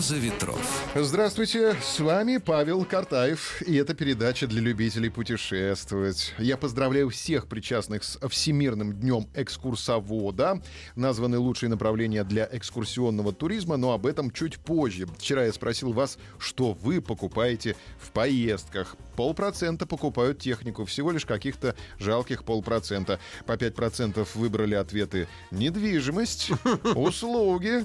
«Роза ветров». Здравствуйте, с вами Павел Картаев, и это передача для любителей путешествовать. Я поздравляю всех причастных с Всемирным днем экскурсовода. Названы лучшие направления для экскурсионного туризма, но об этом чуть позже. Вчера я спросил вас, что вы покупаете в поездках. Полпроцента покупают технику, всего лишь каких-то жалких полпроцента. По 5% выбрали ответы «недвижимость», «услуги»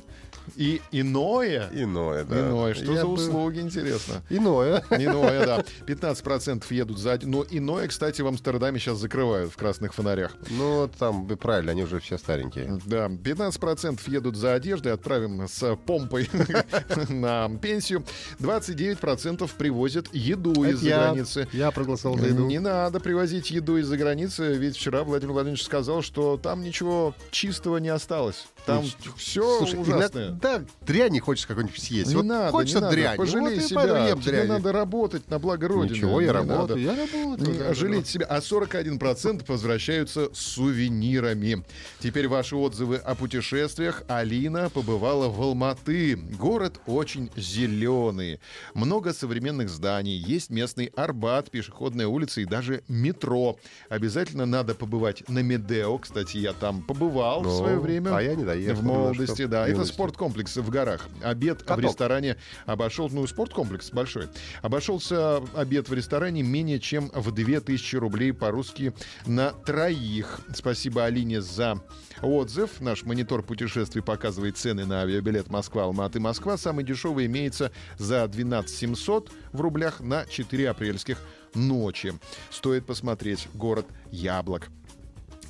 и «иное». Иное, да. Иное. Что Я за бы- услуги, интересно? Иное. Иное, да. 15% едут за... Но иное, кстати, в Амстердаме сейчас закрывают в красных фонарях. Ну, там, правильно, они уже все старенькие. Да, 15% едут за одеждой, отправим с помпой на пенсию. 29% привозят еду из-за границы. я проголосовал за еду. Не надо привозить еду из-за границы, ведь вчера Владимир Владимирович сказал, что там ничего чистого не осталось. Там все ужасное. иногда дряни хочется какой-нибудь съесть. Не вот надо, хочется не надо. дрянь. Пожалей вот себя. Тебе дрянь. надо работать на благо Родины. Ничего, я Не работаю. надо. Я работаю. Да, жалеть себя. А 41% возвращаются с сувенирами. Теперь ваши отзывы о путешествиях. Алина побывала в Алматы. Город очень зеленый. Много современных зданий. Есть местный Арбат, пешеходная улица и даже метро. Обязательно надо побывать на Медео. Кстати, я там побывал в Ну, свое время. а я не доехал В молодости, да. в Это спорткомплекс в горах. Обед в Каток. Ресторане обошел, ну, спорткомплекс большой. Обошелся обед в ресторане менее чем в 2000 рублей по-русски на троих. Спасибо Алине за отзыв. Наш монитор путешествий показывает цены на авиабилет Москва-Алматы-Москва. Самый дешевый имеется за 12 700 в рублях на 4 апрельских ночи. Стоит посмотреть город Яблок.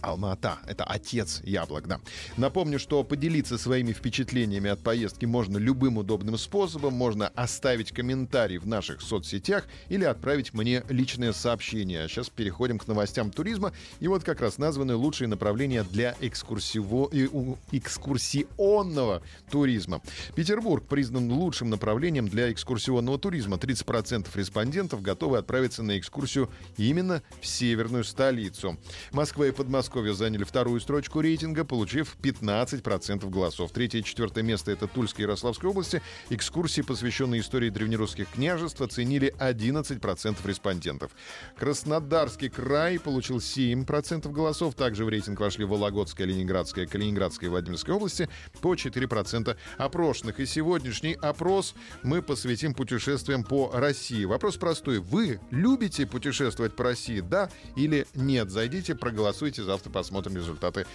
Алма-Ата. Это отец яблок, да. Напомню, что поделиться своими впечатлениями от поездки можно любым удобным способом. Можно оставить комментарий в наших соцсетях или отправить мне личное сообщение. А сейчас переходим к новостям туризма. И вот как раз названы лучшие направления для экскурсиво- у- экскурсионного туризма. Петербург признан лучшим направлением для экскурсионного туризма. 30% респондентов готовы отправиться на экскурсию именно в северную столицу. Москва и Подмосковье заняли вторую строчку рейтинга, получив 15% голосов. Третье и четвертое место это Тульская и Ярославская области. Экскурсии, посвященные истории древнерусских княжеств, оценили 11% респондентов. Краснодарский край получил 7% голосов. Также в рейтинг вошли Вологодская, Ленинградская, Калининградская и Владимирская области по 4% опрошенных. И сегодняшний опрос мы посвятим путешествиям по России. Вопрос простой. Вы любите путешествовать по России, да или нет? Зайдите, проголосуйте, завтра посмотрим результаты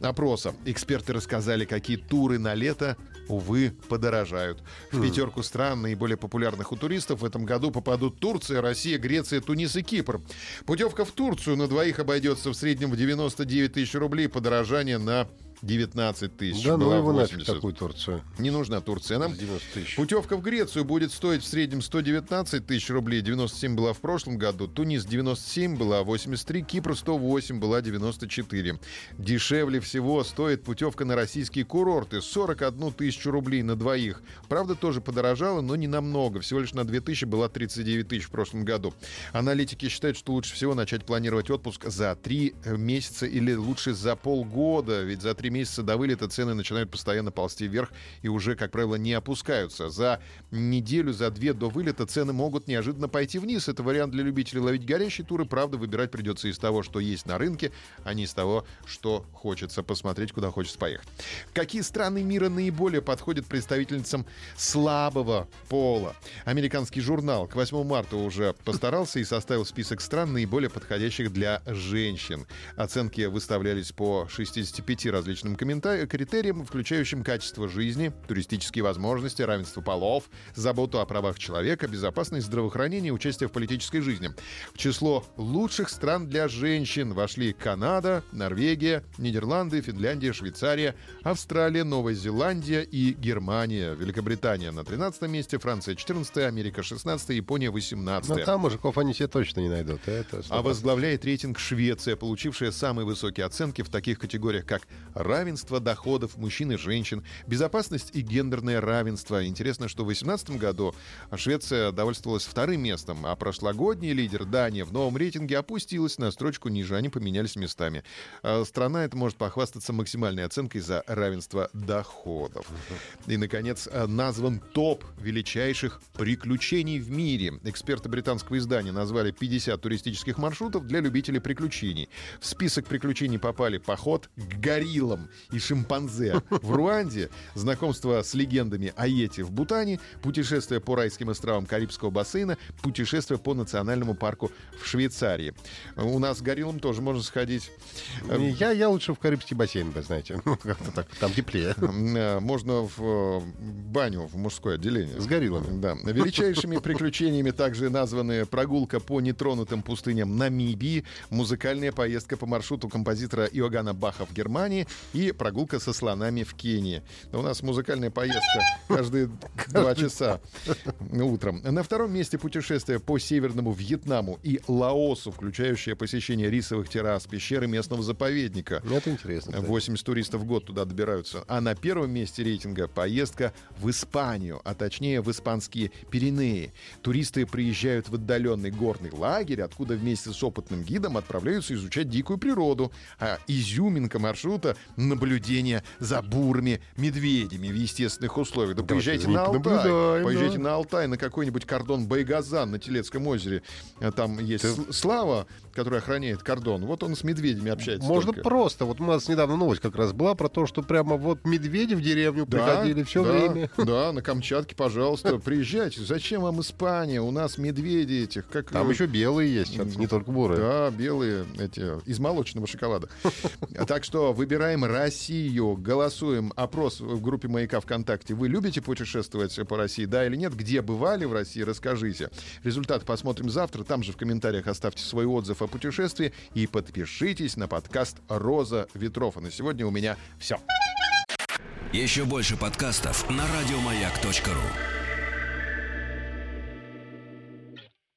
опроса. Эксперты рассказали, какие туры на лето, увы, подорожают. В пятерку стран, наиболее популярных у туристов, в этом году попадут Турция, Россия, Греция, Тунис и Кипр. Путевка в Турцию на двоих обойдется в среднем в 99 тысяч рублей, подорожание на 19 тысяч. Да ну его нафиг 80. такую Турцию. Не нужна Турция нам. За 90 тысяч. Путевка в Грецию будет стоить в среднем 119 тысяч рублей, 97 была в прошлом году, Тунис 97 была, 83, Кипр 108 была, 94. Дешевле всего стоит путевка на российские курорты, 41 тысячу рублей на двоих. Правда, тоже подорожала, но не намного, всего лишь на 2000 была 39 тысяч в прошлом году. Аналитики считают, что лучше всего начать планировать отпуск за 3 месяца или лучше за полгода, ведь за 3 месяца до вылета цены начинают постоянно ползти вверх и уже, как правило, не опускаются. За неделю, за две до вылета цены могут неожиданно пойти вниз. Это вариант для любителей ловить горящие туры. Правда, выбирать придется из того, что есть на рынке, а не из того, что хочется посмотреть, куда хочется поехать. Какие страны мира наиболее подходят представительницам слабого пола? Американский журнал к 8 марта уже постарался и составил список стран, наиболее подходящих для женщин. Оценки выставлялись по 65 различным коммента- критериям, включающим качество жизни, туристические возможности, равенство полов, заботу о правах человека, безопасность здравоохранения и участие в политической жизни. В число лучших стран для женщин вошли Канада, Норвегия, Нидерланды, Финляндия, Швейцария, Австралия, Новая Зеландия и Германия. Великобритания на 13 месте, Франция 14, Америка 16, Япония 18. Но там мужиков они себе точно не найдут. Это А возглавляет рейтинг Швеция, получившая самые высокие оценки в таких категориях, как равенство доходов мужчин и женщин, безопасность и гендерное равенство. Интересно, что в 2018 году Швеция довольствовалась вторым местом, а прошлогодний лидер Дания в новом рейтинге опустилась на строчку ниже, они поменялись местами. А Страна эта может похвастаться максимальной оценкой за равенство доходов. И, наконец, назван топ величайших приключений в мире. Эксперты британского издания назвали 50 туристических маршрутов для любителей приключений. В список приключений попали поход к гориллам и шимпанзе в Руанде, знакомство с легендами Аети в Бутане, путешествие по райским островам Карибского бассейна, путешествие по национальному парку в Швейцарии. У нас к гориллам тоже можно сходить. Я, я лучше в Карибский бассейн, вы знаете. Ну, как-то так, там теплее. Э, Можно в э, баню, в мужское отделение. С гориллами. Да. Величайшими приключениями также названы прогулка по нетронутым пустыням Намибии, музыкальная поездка по маршруту композитора Иоганна Баха в Германии и прогулка со слонами в Кении. У нас музыкальная поездка каждые два часа утром. На втором месте путешествие по Северному Вьетнаму и Лаосу, включающее посещение рисовых террас, пещеры местного заповедника. Это интересно. кстати. 80 туристов в год туда добираются. А на первом месте рейтинга поездка в Испанию, а точнее в испанские Пиренеи. Туристы приезжают в отдаленный горный лагерь, откуда вместе с опытным гидом отправляются изучать дикую природу. А изюминка маршрута — наблюдение за бурыми медведями в естественных условиях. Да Давайте поезжайте на Алтай, поезжайте да. на Алтай, на какой-нибудь кордон Байгазан на Телецком озере. А Там есть С- Слава, который охраняет кордон. Вот он с медведями общается. Можно только. просто. Вот у нас недавно новость как раз была про то, что прямо вот медведи в деревню приходили все да, время. Да, на Камчатке, пожалуйста, приезжайте. Зачем вам Испания? У нас медведи этих, как Там э, еще белые есть, не только бурые. Да, белые эти из молочного шоколада. Так что выбираем Россию, голосуем. Опрос в группе Маяка ВКонтакте. Вы любите путешествовать по России, да или нет? Где бывали в России? Расскажите. Результат посмотрим завтра. Там же в комментариях оставьте свой отзыв о путешествии и подпишитесь на подкаст «Роза ветров». А на сегодня у меня все. Еще больше подкастов на радиомаяк.ру.